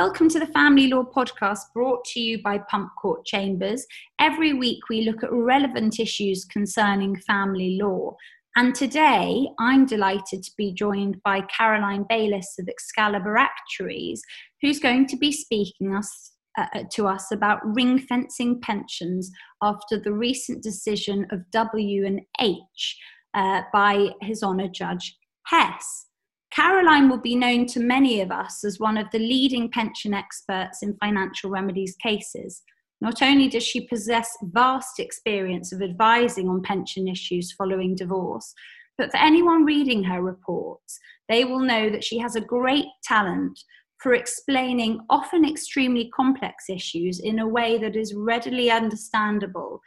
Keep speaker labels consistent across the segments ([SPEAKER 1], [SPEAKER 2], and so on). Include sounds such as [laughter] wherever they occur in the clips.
[SPEAKER 1] welcome to the Family Law Podcast brought to you by Pump Court Chambers. Every week we look at relevant issues concerning family law. And today I'm delighted to be joined by Caroline Bayliss of Excalibur Actuaries, who's going to be speaking us, uh, uh to us about ring fencing pensions after the recent decision of W and H uh, by His Honour Judge Hess. Caroline will be known to many of us as one of the leading pension experts in financial remedies cases. Not only does she possess vast experience of advising on pension issues following divorce, but for anyone reading her reports, they will know that she has a great talent for explaining often extremely complex issues in a way that is readily understandable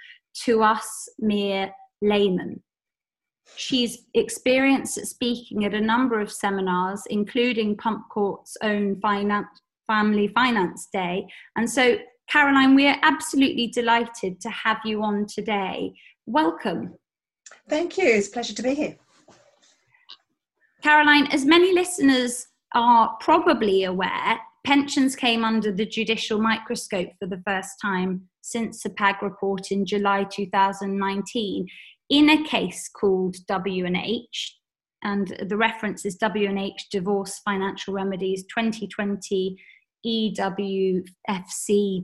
[SPEAKER 1] to us mere laymen. She's experienced at speaking at a number of seminars, including Pump Court's own finance, Family Finance Day. And so, Caroline, we are absolutely delighted to have you on today. Welcome.
[SPEAKER 2] Thank you. It's a pleasure to be here.
[SPEAKER 1] Caroline, as many listeners are probably aware, pensions came under the judicial microscope for the first time since the PAG report in July 2019 in a case called W&H, and the reference is W&H Divorce Financial Remedies 2020 EWFC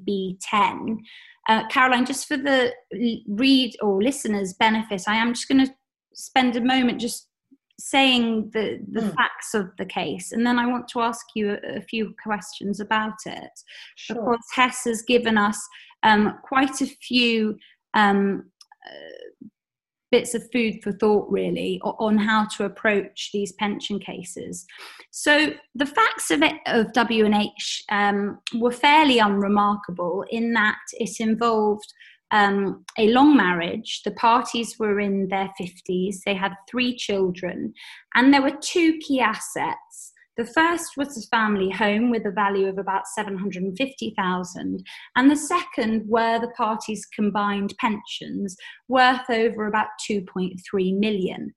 [SPEAKER 1] B10. Uh, Caroline, just for the read or listeners' benefit, I am just going to spend a moment just saying the, the mm. facts of the case, and then I want to ask you a, a few questions about it. Sure. Because Hess has given us um, quite a few um, uh, bits of food for thought really on how to approach these pension cases so the facts of it of w&h um, were fairly unremarkable in that it involved um, a long marriage the parties were in their 50s they had three children and there were two key assets the first was a family home with a value of about 750,000 and the second were the parties' combined pensions worth over about 2.3 million.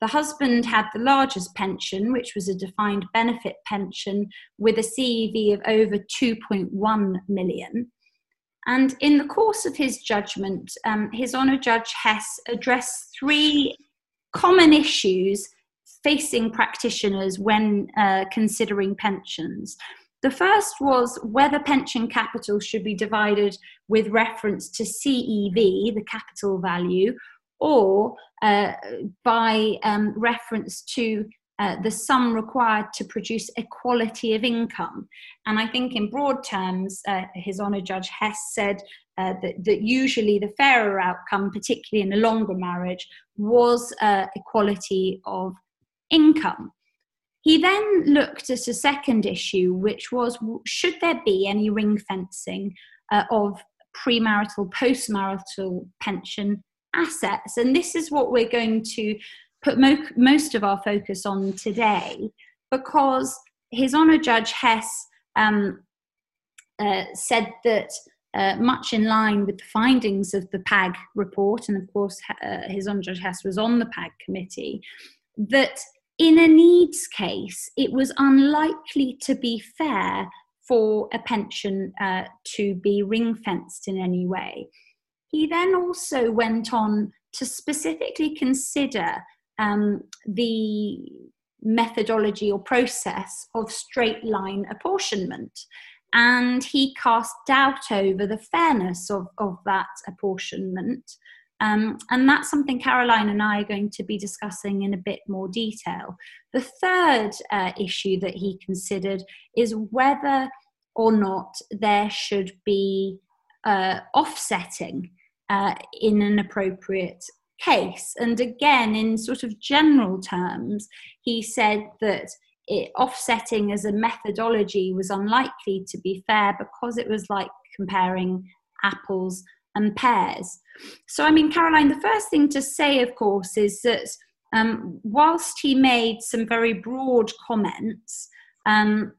[SPEAKER 1] The husband had the largest pension, which was a defined benefit pension with a CEV of over 2.1 million. And in the course of his judgment, um, His Honour Judge Hess addressed three common issues facing practitioners when uh, considering pensions. The first was whether pension capital should be divided with reference to CEV, the capital value, or uh, by um, reference to uh, the sum required to produce equality of income. And I think, in broad terms, uh, His Honour Judge Hess said uh, that, that, usually the fairer outcome, particularly in a longer marriage, was uh, equality of income. He then looked at a second issue, which was should there be any ring fencing uh, of premarital, postmarital pension assets? And this is what we're going to put mo- most of our focus on today because His Honour Judge Hess um, uh, said that. Uh, much in line with the findings of the PAG report, and of course, uh, His Honour Judge Hess was on the PAG committee, that in a needs case, it was unlikely to be fair for a pension uh, to be ring fenced in any way. He then also went on to specifically consider um, the methodology or process of straight line apportionment. And he cast doubt over the fairness of, of that apportionment um, and that's something Caroline and I are going to be discussing in a bit more detail. The third uh, issue that he considered is whether or not there should be uh, offsetting uh, in an appropriate case. And again, in sort of general terms, he said that it, offsetting as a methodology was unlikely to be fair because it was like comparing apples and pears. So, I mean, Caroline, the first thing to say, of course, is that um, whilst he made some very broad comments, um,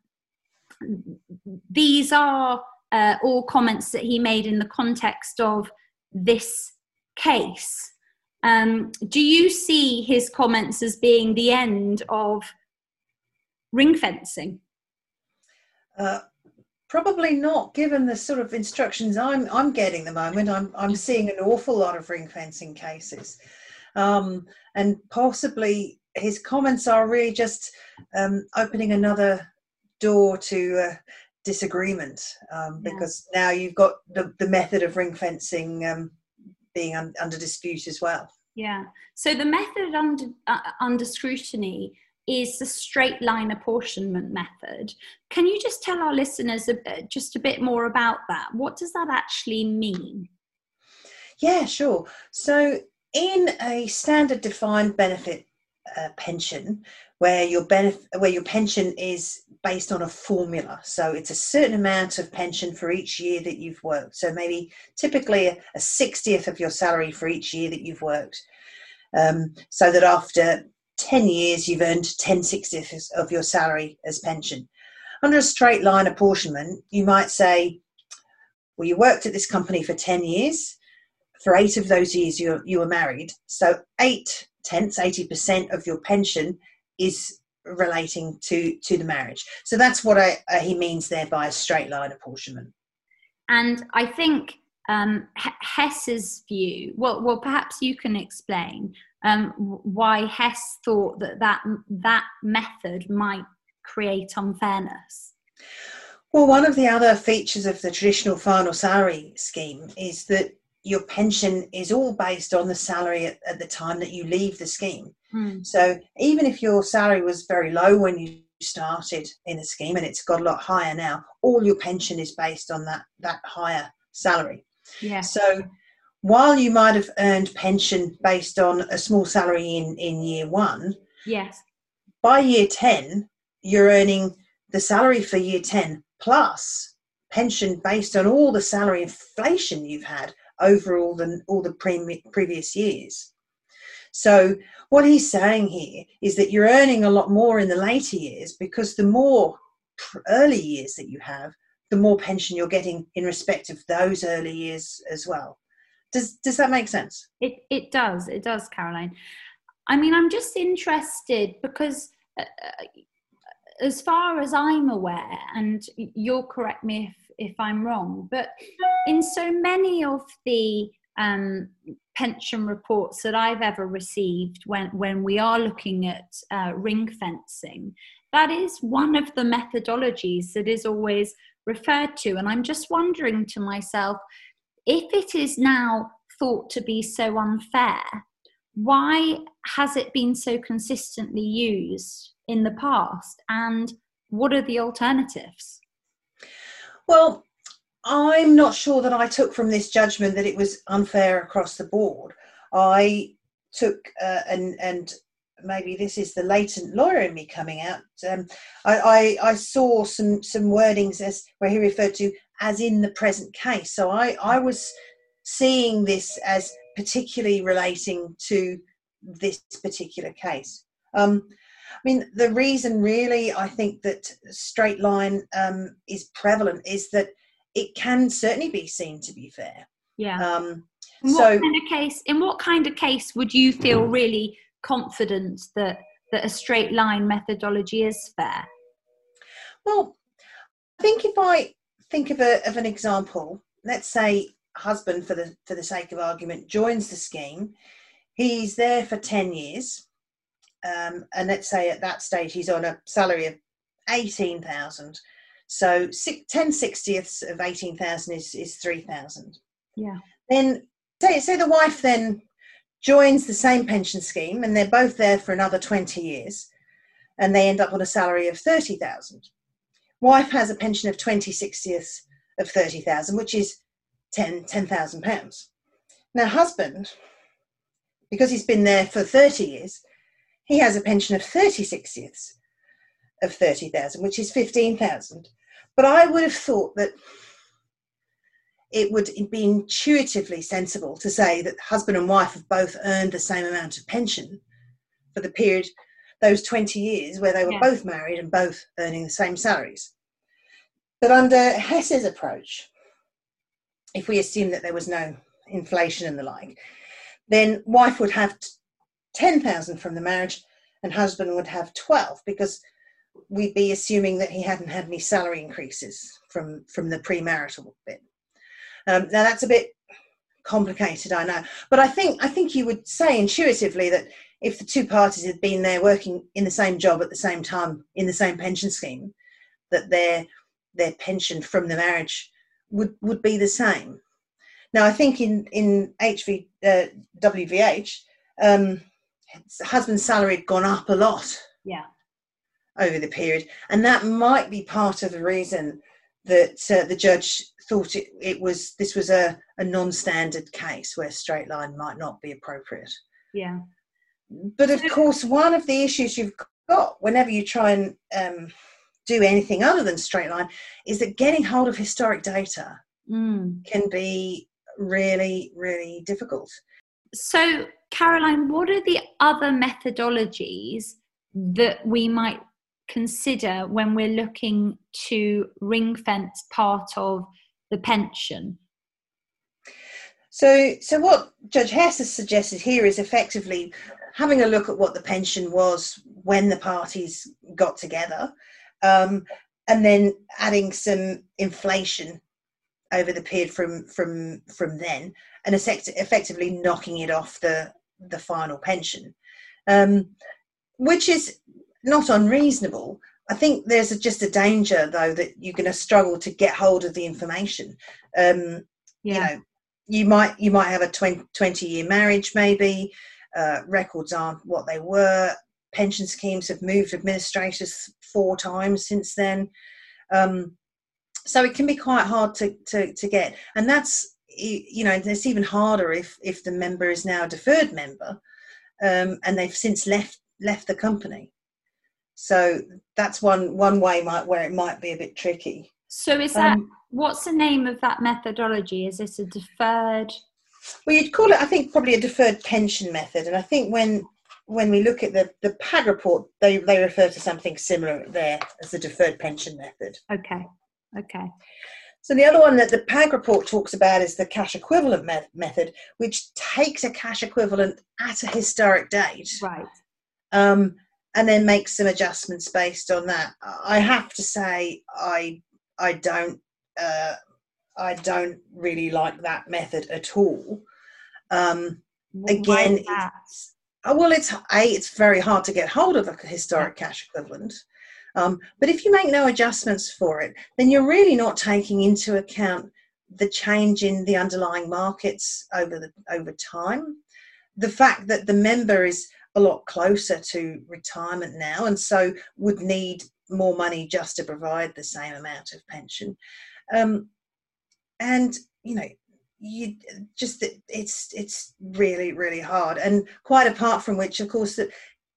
[SPEAKER 1] these are uh, all comments that he made in the context of this case. Um, do you see his comments as being the end of ring fencing?
[SPEAKER 2] Uh, probably not, given the sort of instructions I'm I'm getting at the moment. I'm I'm seeing an awful lot of ring fencing cases, um, and possibly his comments are really just um, opening another door to uh, disagreement um, yeah. because now you've got the, the method of ring fencing um, being un- under dispute as well.
[SPEAKER 1] Yeah. So the method under uh, under scrutiny is the straight line apportionment method. Can you just tell our listeners a, just a bit more about that? What does that actually mean?
[SPEAKER 2] Yeah, sure. So in a standard defined benefit uh, pension, where your benefit, where your pension is based on a formula. So it's a certain amount of pension for each year that you've worked. So maybe typically a, a 60th of your salary for each year that you've worked. Um, so that after 10 years, you've earned 10 60ths of your salary as pension. Under a straight line apportionment, you might say, well, you worked at this company for 10 years. For eight of those years, you, you were married. So eight tenths, 80% of your pension is relating to to the marriage. So that's what I, uh, he means there by a straight line apportionment.
[SPEAKER 1] And I think um, Hess's view. Well, well, perhaps you can explain um, why Hess thought that that that method might create unfairness.
[SPEAKER 2] Well, one of the other features of the traditional final salary scheme is that your pension is all based on the salary at, at the time that you leave the scheme. Mm. So even if your salary was very low when you started in the scheme and it's got a lot higher now, all your pension is based on that that higher salary.
[SPEAKER 1] Yeah.
[SPEAKER 2] So while you might have earned pension based on a small salary in, in year one,
[SPEAKER 1] yes.
[SPEAKER 2] By year 10, you're earning the salary for year 10 plus pension based on all the salary inflation you've had over all the all the pre- previous years. So what he's saying here is that you're earning a lot more in the later years because the more early years that you have, the more pension you're getting in respect of those early years as well. Does does that make sense?
[SPEAKER 1] It it does. It does, Caroline. I mean, I'm just interested because uh, uh as far as I'm aware, and you'll correct me if if I'm wrong, but in so many of the um, pension reports that I've ever received when, when we are looking at uh, ring fencing, that is one of the methodologies that is always referred to. And I'm just wondering to myself if it is now thought to be so unfair, why has it been so consistently used in the past? And what are the alternatives?
[SPEAKER 2] Well, I'm not sure that I took from this judgment that it was unfair across the board. I took uh, and and maybe this is the latent lawyer in me coming out. Um, I, I, I saw some some wordings as where he referred to as in the present case. So I I was seeing this as particularly relating to this particular case. Um, I mean, the reason really I think that straight line um, is prevalent is that it can certainly be seen to be fair.
[SPEAKER 1] Yeah. Um, in so, kind of case, in what kind of case would you feel really confident that that a straight line methodology is fair?
[SPEAKER 2] Well, I think if I think of a of an example, let's say husband, for the for the sake of argument, joins the scheme. He's there for ten years um, and let's say at that stage he's on a salary of 18,000. So six, 10 60ths of 18,000 is, is 3,000.
[SPEAKER 1] Yeah.
[SPEAKER 2] Then say, say the wife then joins the same pension scheme and they're both there for another 20 years and they end up on a salary of 30,000. Wife has a pension of 20 60ths of 30,000, which is 10 10,000 pounds. Now husband, because he's been there for 30 years, he has a pension of 36ths of 30,000, which is 15,000. But I would have thought that it would be intuitively sensible to say that husband and wife have both earned the same amount of pension for the period, those 20 years where they were yeah. both married and both earning the same salaries. But under Hess's approach, if we assume that there was no inflation and the like, then wife would have 10,000 from the marriage and husband would have 12 because we'd be assuming that he hadn't had any salary increases from from the premarital bit. Um, now that's a bit complicated, I know, but I think I think you would say intuitively that if the two parties had been there working in the same job at the same time in the same pension scheme, that their their pension from the marriage would would be the same. Now I think in in HV uh, WVH, um, husband's salary had gone up a lot.
[SPEAKER 1] Yeah.
[SPEAKER 2] Over the period, and that might be part of the reason that uh, the judge thought it, it was this was a, a non-standard case where straight line might not be appropriate.
[SPEAKER 1] Yeah.
[SPEAKER 2] But of course, one of the issues you've got whenever you try and um, do anything other than straight line is that getting hold of historic data
[SPEAKER 1] mm.
[SPEAKER 2] can be really, really difficult.
[SPEAKER 1] So, Caroline, what are the other methodologies that we might consider when we're looking to ring fence part of the pension?
[SPEAKER 2] So, so what Judge Hess has suggested here is effectively having a look at what the pension was when the parties got together, um, and then adding some inflation over the period from from from then, and effectively knocking it off the the final pension, um, which is not unreasonable. I think there's a, just a danger though that you're going to struggle to get hold of the information. Um, yeah. You know, you might you might have a 20, 20 year marriage maybe. Uh, records aren't what they were. Pension schemes have moved administrators four times since then. Um, so it can be quite hard to, to, to get. And that's, you know, it's even harder if, if the member is now a deferred member um, and they've since left left the company. So that's one one way might where it might be a bit tricky.
[SPEAKER 1] So is that um, what's the name of that methodology? Is it a deferred?
[SPEAKER 2] Well, you'd call it, I think, probably a deferred pension method. And I think when when we look at the the PAG report, they they refer to something similar there as the deferred pension method.
[SPEAKER 1] Okay. Okay.
[SPEAKER 2] So the other one that the PAG report talks about is the cash equivalent me- method, which takes a cash equivalent at a historic date,
[SPEAKER 1] right,
[SPEAKER 2] um, and then makes some adjustments based on that. I have to say, I I don't uh, I don't really like that method at all. Um, again, it's, oh, well, it's a it's very hard to get hold of a historic cash equivalent. Um, but if you make no adjustments for it, then you're really not taking into account the change in the underlying markets over the over time. The fact that the member is a lot closer to retirement now and so would need more money just to provide the same amount of pension. Um, and you know, you just it's it's really really hard and quite apart from which of course that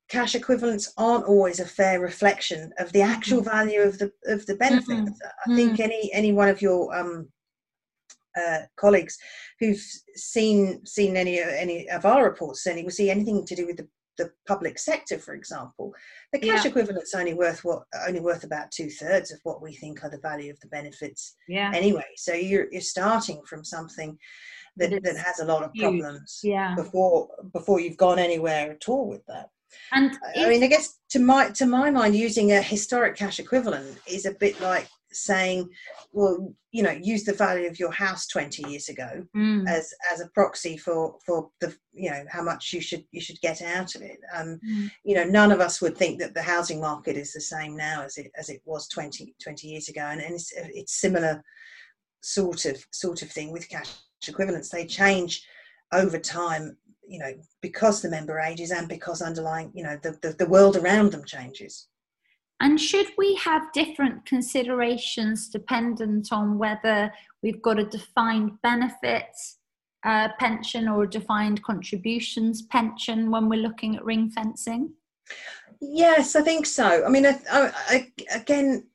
[SPEAKER 2] cash equivalents aren't always a fair reflection of the actual mm-hmm. value of the of the benefit. Mm-hmm. I think mm. any any one of your um, uh, colleagues who've seen seen any any of our reports, certainly will see anything to do with the, the public sector, for example. The cash yeah. equivalent's only worth what only worth about two thirds of what we think are the value of the benefits.
[SPEAKER 1] Yeah.
[SPEAKER 2] Anyway, so you're you're starting from something that, that has a lot of problems
[SPEAKER 1] yeah.
[SPEAKER 2] before before you've gone anywhere at all with that.
[SPEAKER 1] And
[SPEAKER 2] I mean, I guess to my to my mind, using a historic cash equivalent is a bit like saying, well, you know, use the value of your house 20 years ago
[SPEAKER 1] mm.
[SPEAKER 2] as as a proxy for for the you know how much you should you should get out of it. Um, mm. You know, none of us would think that the housing market is the same now as it as it was 20 20 years ago, and, and it's it's similar sort of sort of thing with cash equivalents. They change over time you know because the member ages and because underlying you know the, the, the world around them changes
[SPEAKER 1] and should we have different considerations dependent on whether we've got a defined benefits uh, pension or a defined contributions pension when we're looking at ring fencing?
[SPEAKER 2] Yes, I think so. I mean, I, I, again,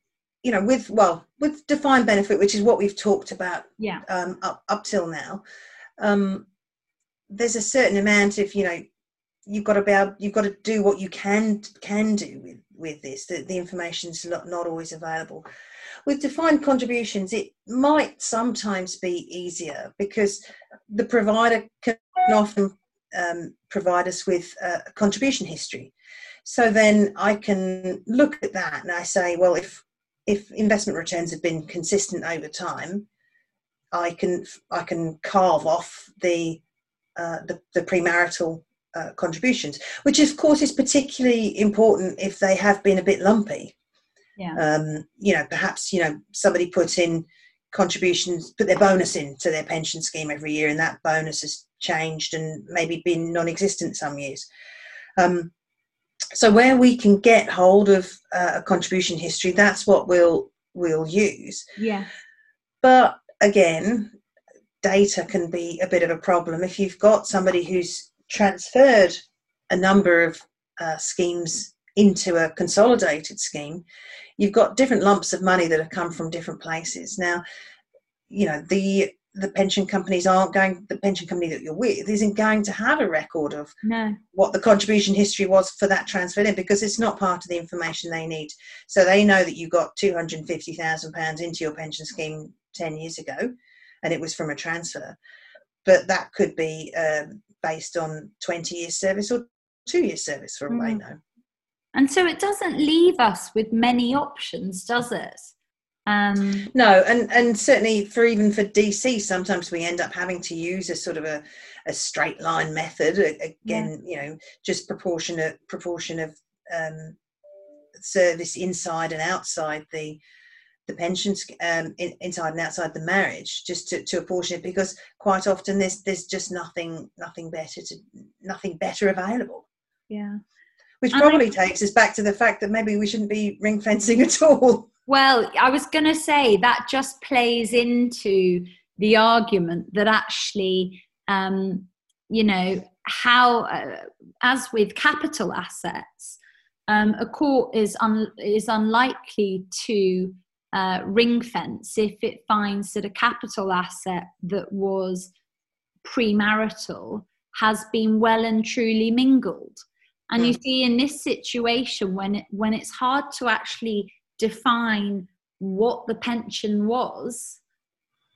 [SPEAKER 2] you know, with well, with defined benefit, which is what we've talked about,
[SPEAKER 1] yeah,
[SPEAKER 2] um, up up till now. Um, there's a certain amount of you know you've got to be able, you've got to do what you can can do with with this the, the information's not, not always available with defined contributions it might sometimes be easier because the provider can often um, provide us with a contribution history. So then I can look at that and I say, well, if if investment returns have been consistent over time, I can I can carve off the uh, the, the premarital uh, contributions, which of course is particularly important if they have been a bit lumpy.
[SPEAKER 1] Yeah.
[SPEAKER 2] Um, you know, perhaps you know somebody puts in contributions, put their bonus into their pension scheme every year, and that bonus has changed and maybe been non-existent some years. Um, so where we can get hold of uh, a contribution history, that's what we'll we'll use.
[SPEAKER 1] Yeah.
[SPEAKER 2] But again, data can be a bit of a problem if you've got somebody who's transferred a number of uh, schemes into a consolidated scheme, you've got different lumps of money that have come from different places. Now, you know, the the pension companies aren't going the pension company that you're with isn't going to have a record of
[SPEAKER 1] no.
[SPEAKER 2] what the contribution history was for that transfer in because it's not part of the information they need so they know that you got 250,000 pounds into your pension scheme 10 years ago and it was from a transfer but that could be um, based on 20 years service or two years service for all mm. they know
[SPEAKER 1] and so it doesn't leave us with many options, does it? Um,
[SPEAKER 2] no, and and certainly for even for DC, sometimes we end up having to use a sort of a, a straight line method. Again, yeah. you know, just proportionate proportion of um, service inside and outside the the pensions um, in, inside and outside the marriage, just to, to apportion it, because quite often there's there's just nothing nothing better to nothing better available.
[SPEAKER 1] Yeah.
[SPEAKER 2] Which probably I, takes us back to the fact that maybe we shouldn't be ring fencing [laughs] at all.
[SPEAKER 1] Well, I was going to say that just plays into the argument that actually, um, you know, how, uh, as with capital assets, um, a court is un- is unlikely to uh, ring fence if it finds that a capital asset that was premarital has been well and truly mingled. And you see, in this situation, when it, when it's hard to actually define what the pension was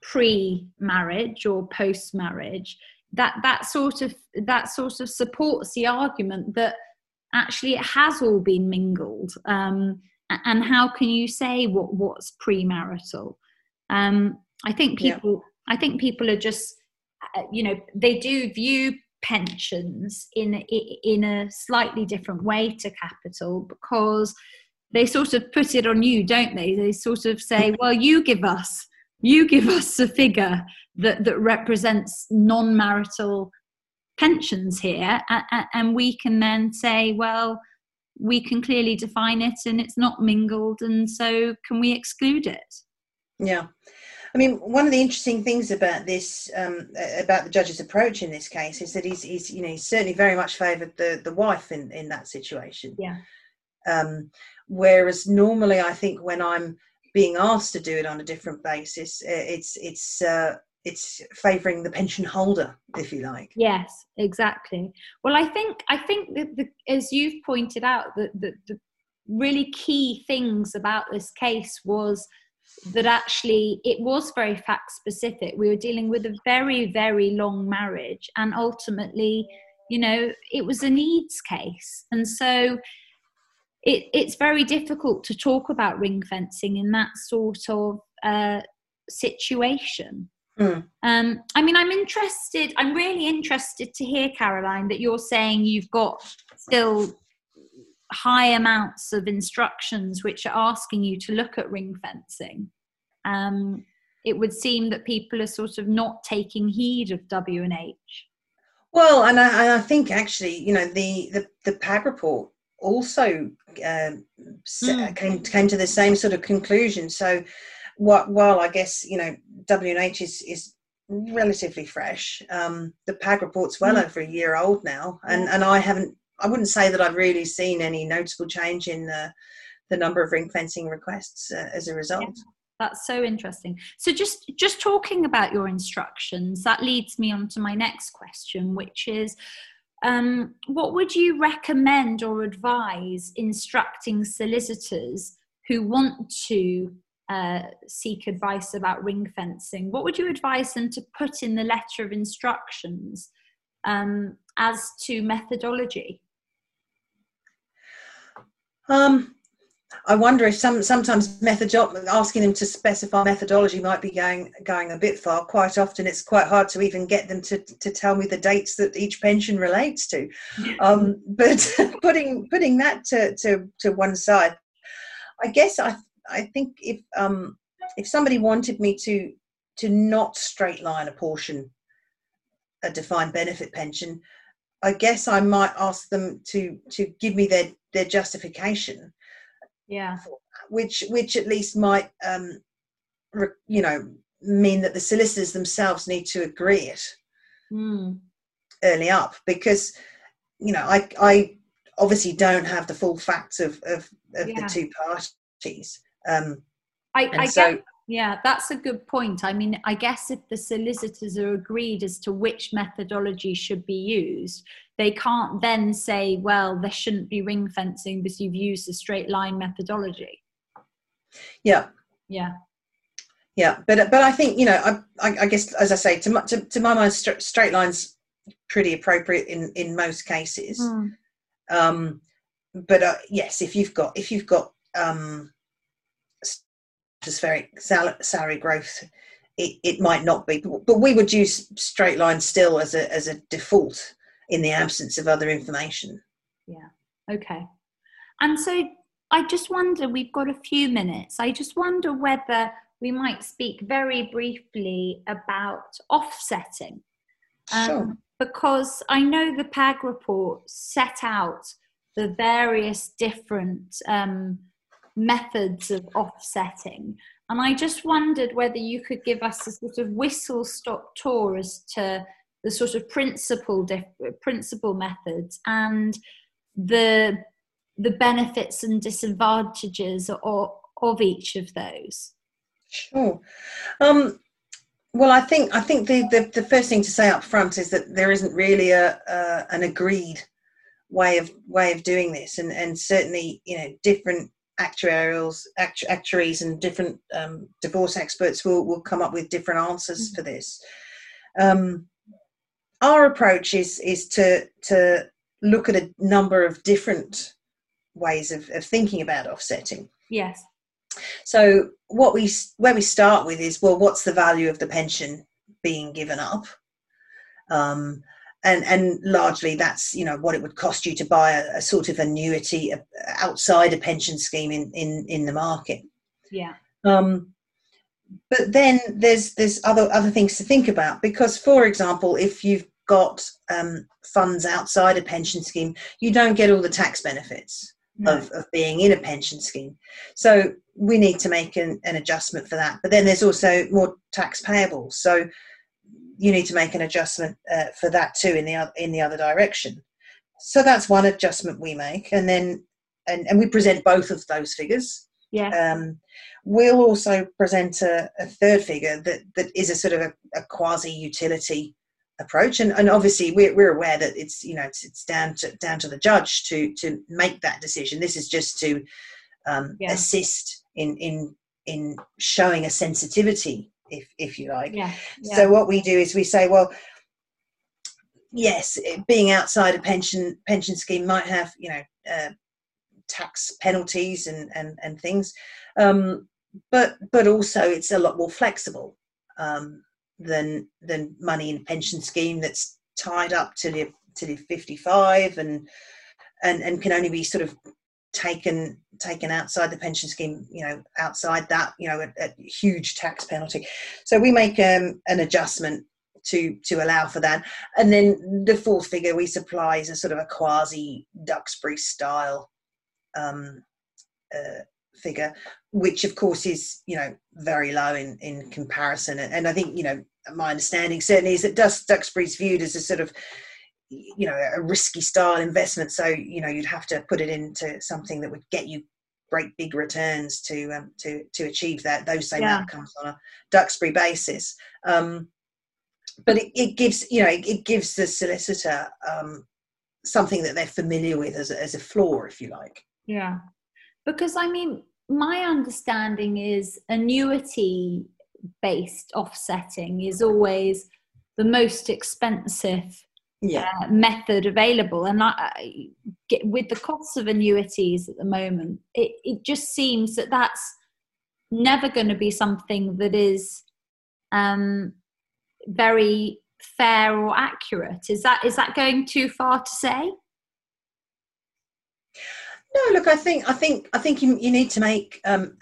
[SPEAKER 1] pre-marriage or post-marriage, that that sort of that sort of supports the argument that actually it has all been mingled. Um, and how can you say what what's premarital? Um, I think people. Yeah. I think people are just, uh, you know, they do view pensions in in a slightly different way to capital because they sort of put it on you don't they they sort of say [laughs] well you give us you give us a figure that that represents non-marital pensions here and we can then say well we can clearly define it and it's not mingled and so can we exclude it
[SPEAKER 2] yeah I mean, one of the interesting things about this, um, about the judge's approach in this case, is that he's, he's you know, he's certainly very much favoured the the wife in in that situation.
[SPEAKER 1] Yeah.
[SPEAKER 2] Um, whereas normally, I think when I'm being asked to do it on a different basis, it's it's uh, it's favouring the pension holder, if you like.
[SPEAKER 1] Yes, exactly. Well, I think I think that the, as you've pointed out, that the, the really key things about this case was that actually it was very fact specific. We were dealing with a very, very long marriage, and ultimately, you know, it was a needs case. And so it, it's very difficult to talk about ring fencing in that sort of uh, situation. Mm. Um, I mean, I'm interested, I'm really interested to hear, Caroline, that you're saying you've got still high amounts of instructions which are asking you to look at ring fencing, um, it would seem that people are sort of not taking heed of W and H.
[SPEAKER 2] Well, and I, I, think actually, you know, the the, the PAG report also um, mm. came came to the same sort of conclusion. So, what, while I guess you know W and H is is relatively fresh, um, the PAG report's well mm. over a year old now, and and I haven't I wouldn't say that I've really seen any noticeable change in the, the number of ring fencing requests uh, as a result. Yeah,
[SPEAKER 1] that's so interesting. So just just talking about your instructions, that leads me on to my next question, which is um, what would you recommend or advise instructing solicitors who want to uh, seek advice about ring fencing? What would you advise them to put in the letter of instructions um, as to methodology?
[SPEAKER 2] Um, I wonder if some sometimes method asking them to specify methodology might be going going a bit far. Quite often, it's quite hard to even get them to, to tell me the dates that each pension relates to. [laughs] Um, but [laughs] putting putting that to, to, to one side, I guess I I think if um, if somebody wanted me to to not straight line a portion a defined benefit pension, I guess I might ask them to to give me their their justification
[SPEAKER 1] yeah
[SPEAKER 2] which which at least might um you know mean that the solicitors themselves need to agree it
[SPEAKER 1] mm.
[SPEAKER 2] early up because you know i i obviously don't have the full facts of of, of yeah. the two parties um
[SPEAKER 1] i i so, get yeah that's a good point i mean i guess if the solicitors are agreed as to which methodology should be used they can't then say, well, there shouldn't be ring fencing because you've used the straight line methodology.
[SPEAKER 2] Yeah.
[SPEAKER 1] Yeah.
[SPEAKER 2] Yeah, but but I think you know I I, I guess as I say to my, to, to my mind st- straight lines pretty appropriate in in most cases. Mm. Um, but uh, yes, if you've got if you've got um, sal- salary growth, it, it might not be. But we would use straight line still as a as a default in the absence of other information.
[SPEAKER 1] Yeah. Okay. And so I just wonder, we've got a few minutes. I just wonder whether we might speak very briefly about offsetting.
[SPEAKER 2] Um, sure.
[SPEAKER 1] Because I know the PAG report set out the various different um, methods of offsetting. And I just wondered whether you could give us a sort of whistle stop tour as to the sort of principal principal methods and the the benefits and disadvantages of, of each of those.
[SPEAKER 2] Sure. Um, well i think i think the, the, the first thing to say up front is that there isn't really a, a an agreed way of way of doing this. And and certainly you know different actuarials actu- actuaries and different um, divorce experts will will come up with different answers mm-hmm. for this um, our approach is is to to look at a number of different ways of, of thinking about offsetting.
[SPEAKER 1] Yes.
[SPEAKER 2] So what we where we start with is well, what's the value of the pension being given up? Um, and and largely that's you know what it would cost you to buy a, a sort of annuity outside a pension scheme in in in the market.
[SPEAKER 1] Yeah.
[SPEAKER 2] Um, but then there's there's other other things to think about because, for example, if you've got um, funds outside a pension scheme, you don't get all the tax benefits no. of, of being in a pension scheme. So we need to make an, an adjustment for that. But then there's also more tax payable. So you need to make an adjustment uh, for that too in the in the other direction. So that's one adjustment we make, and then and, and we present both of those figures.
[SPEAKER 1] Yeah.
[SPEAKER 2] Um, we'll also present a, a, third figure that that is a sort of a, a quasi utility approach and, and obviously we're, we're aware that it's you know it's, it's down to down to the judge to to make that decision this is just to um, yeah. assist in in in showing a sensitivity if if you like
[SPEAKER 1] yeah. yeah.
[SPEAKER 2] so what we do is we say well yes being outside a pension pension scheme might have you know uh, tax penalties and and, and things um, but but also it's a lot more flexible um, than than money in a pension scheme that's tied up to you're till you're 55 and and and can only be sort of taken taken outside the pension scheme you know outside that you know a, a huge tax penalty. So we make um, an adjustment to to allow for that. And then the fourth figure we supply is a sort of a quasi duxbury style um, uh, figure which of course is you know very low in in comparison. And i think you know my understanding certainly is that duxbury's viewed as a sort of you know a risky style investment. So you know you'd have to put it into something that would get you great big returns to um, to to achieve that those same yeah. outcomes on a duxbury basis. Um, but it, it, gives you know it, it gives the solicitor um, something that they're familiar with as a, as a floor if you like.
[SPEAKER 1] Yeah. Because i mean my understanding is annuity based offsetting is always the most expensive yeah. uh, method available. And I, I get, with the costs of annuities at the moment, it, it just seems that that's never going to be something that is um, very fair or accurate. Is that is that going too far to say?
[SPEAKER 2] No, look, I think I think I think you, you need to make um,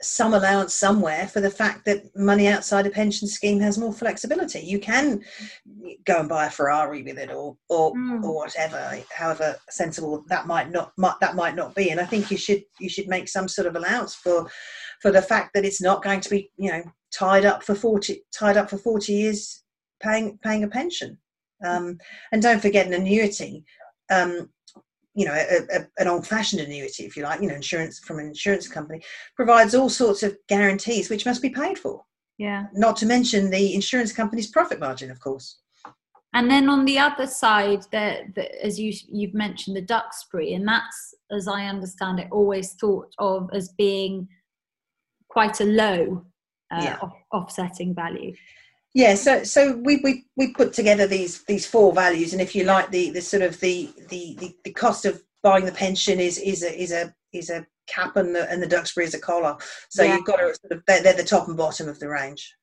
[SPEAKER 2] some allowance somewhere for the fact that money outside a pension scheme has more flexibility. You can go and buy a Ferrari with it, or or, mm. or whatever. However sensible that might not might, that might not be. And I think you should you should make some sort of allowance for for the fact that it's not going to be you know tied up for forty tied up for forty years paying paying a pension. Um, and don't forget an annuity. Um, you know, a, a, an old-fashioned annuity, if you like, you know, insurance from an insurance company, provides all sorts of guarantees which must be paid for.
[SPEAKER 1] Yeah.
[SPEAKER 2] Not to mention the insurance company's profit margin, of course.
[SPEAKER 1] And then on the other side, that as you you've mentioned, the Duxbury, and that's, as I understand it, always thought of as being quite a low uh, yeah. off- offsetting value.
[SPEAKER 2] Yeah, so so we, we we put together these these four values, and if you like, the the sort of the the the, the cost of buying the pension is is a is a is a cap, and the and the Duxbury is a collar. So yeah. you've got to sort of they're, they're the top and bottom of the range.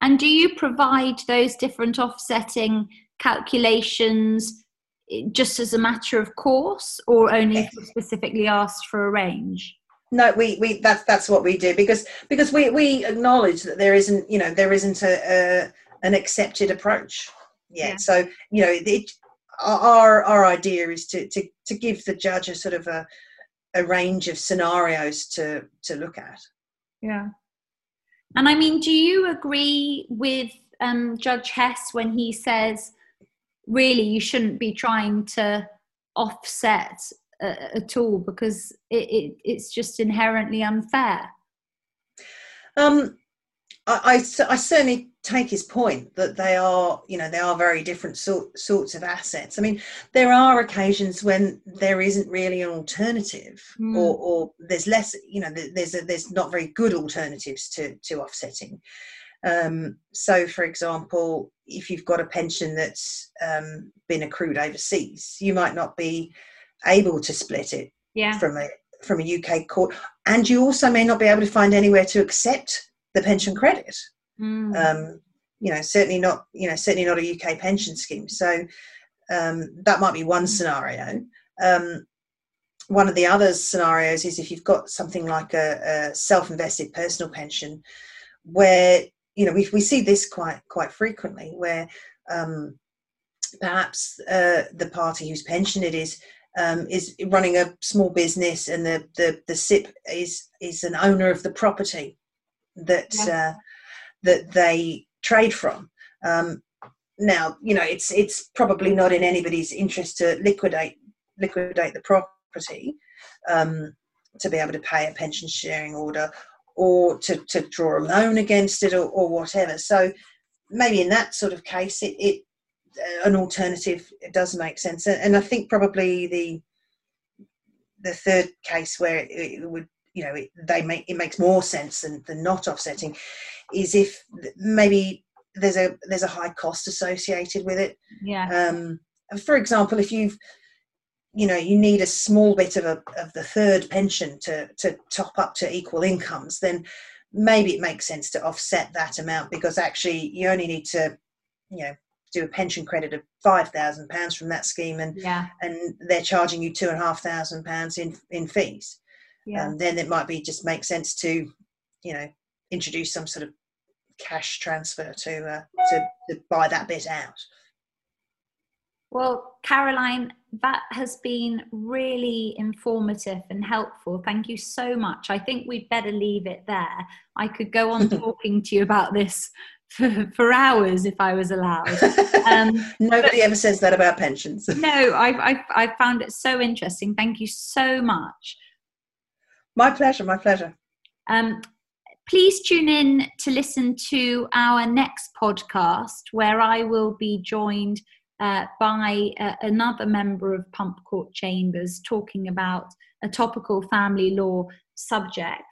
[SPEAKER 1] And do you provide those different offsetting calculations eh, just as a matter of course, or only yes. specifically asked for a range?
[SPEAKER 2] No we we that's that's what we do because because we we acknowledge that there isn't you know there isn't a, a an accepted approach yet. Yeah. so you know it, our our idea is to to to give the judge a sort of a a range of scenarios to to look at.
[SPEAKER 1] Yeah. And i mean do you agree with um, judge hess when he says really you shouldn't be trying to offset uh, at all because it, it, it's just inherently unfair.
[SPEAKER 2] Um, I, I, I, certainly take his point that they are, you know, they are very different sort, sorts of assets. I mean, there are occasions when there isn't really an alternative, mm. or, or there's less, you know, there's a, there's not very good alternatives to to offsetting. Um, so, for example, if you've got a pension that's um, been accrued overseas, you might not be able to split it
[SPEAKER 1] yeah.
[SPEAKER 2] from a from a UK court, and you also may not be able to find anywhere to accept the pension credit. Mm. Um, you know, certainly not. You know, certainly not a UK pension scheme. So um, that might be one scenario. Um, one of the other scenarios is if you've got something like a, a self-invested personal pension, where you know we we see this quite quite frequently, where um, perhaps uh, the party whose pension it is um, is running a small business, and the, the the SIPP is is an owner of the property that yeah. uh, that they trade from. Um, now, you know, it's it's probably not in anybody's interest to liquidate liquidate the property um, to be able to pay a pension sharing order or to, to draw a loan against it or, or whatever. So maybe in that sort of case, it, it an alternative it does make sense. And i think probably the the third case where it would you know it, they make it makes more sense than, than not offsetting is if maybe there's a there's a high cost associated with it.
[SPEAKER 1] Yeah.
[SPEAKER 2] Um for example if you've you know you need a small bit of a of the third pension to to top up to equal incomes then maybe it makes sense to offset that amount because actually you only need to you know do a pension credit of five thousand pounds from that scheme, and
[SPEAKER 1] yeah.
[SPEAKER 2] and they're charging you two and a half thousand pounds in in fees.
[SPEAKER 1] Yeah.
[SPEAKER 2] Um, then it might be just make sense to, you know, introduce some sort of cash transfer to uh, to, to buy that bit out.
[SPEAKER 1] Well, Caroline, that has been really informative and helpful. Thank you so much. I think we'd better leave it there. I could go on [laughs] talking to you about this for, [laughs] for hours if I was allowed.
[SPEAKER 2] Um, [laughs] Nobody but, ever says that about pensions. [laughs]
[SPEAKER 1] no, I've, I've, I've found it so interesting. Thank you so much.
[SPEAKER 2] My pleasure, my pleasure.
[SPEAKER 1] Um, please tune in to listen to our next podcast where I will be joined uh, by uh, another member of Pump Court Chambers talking about a topical family law subject.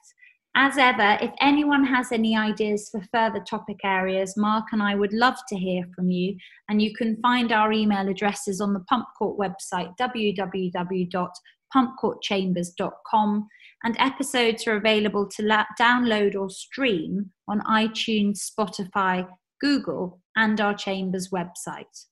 [SPEAKER 1] As ever, if anyone has any ideas for further topic areas, Mark and I would love to hear from you. And you can find our email addresses on the Pump Court website, www.pumpcourtchambers.com. And episodes are available to la- download or stream on iTunes, Spotify, Google, and our Chambers website.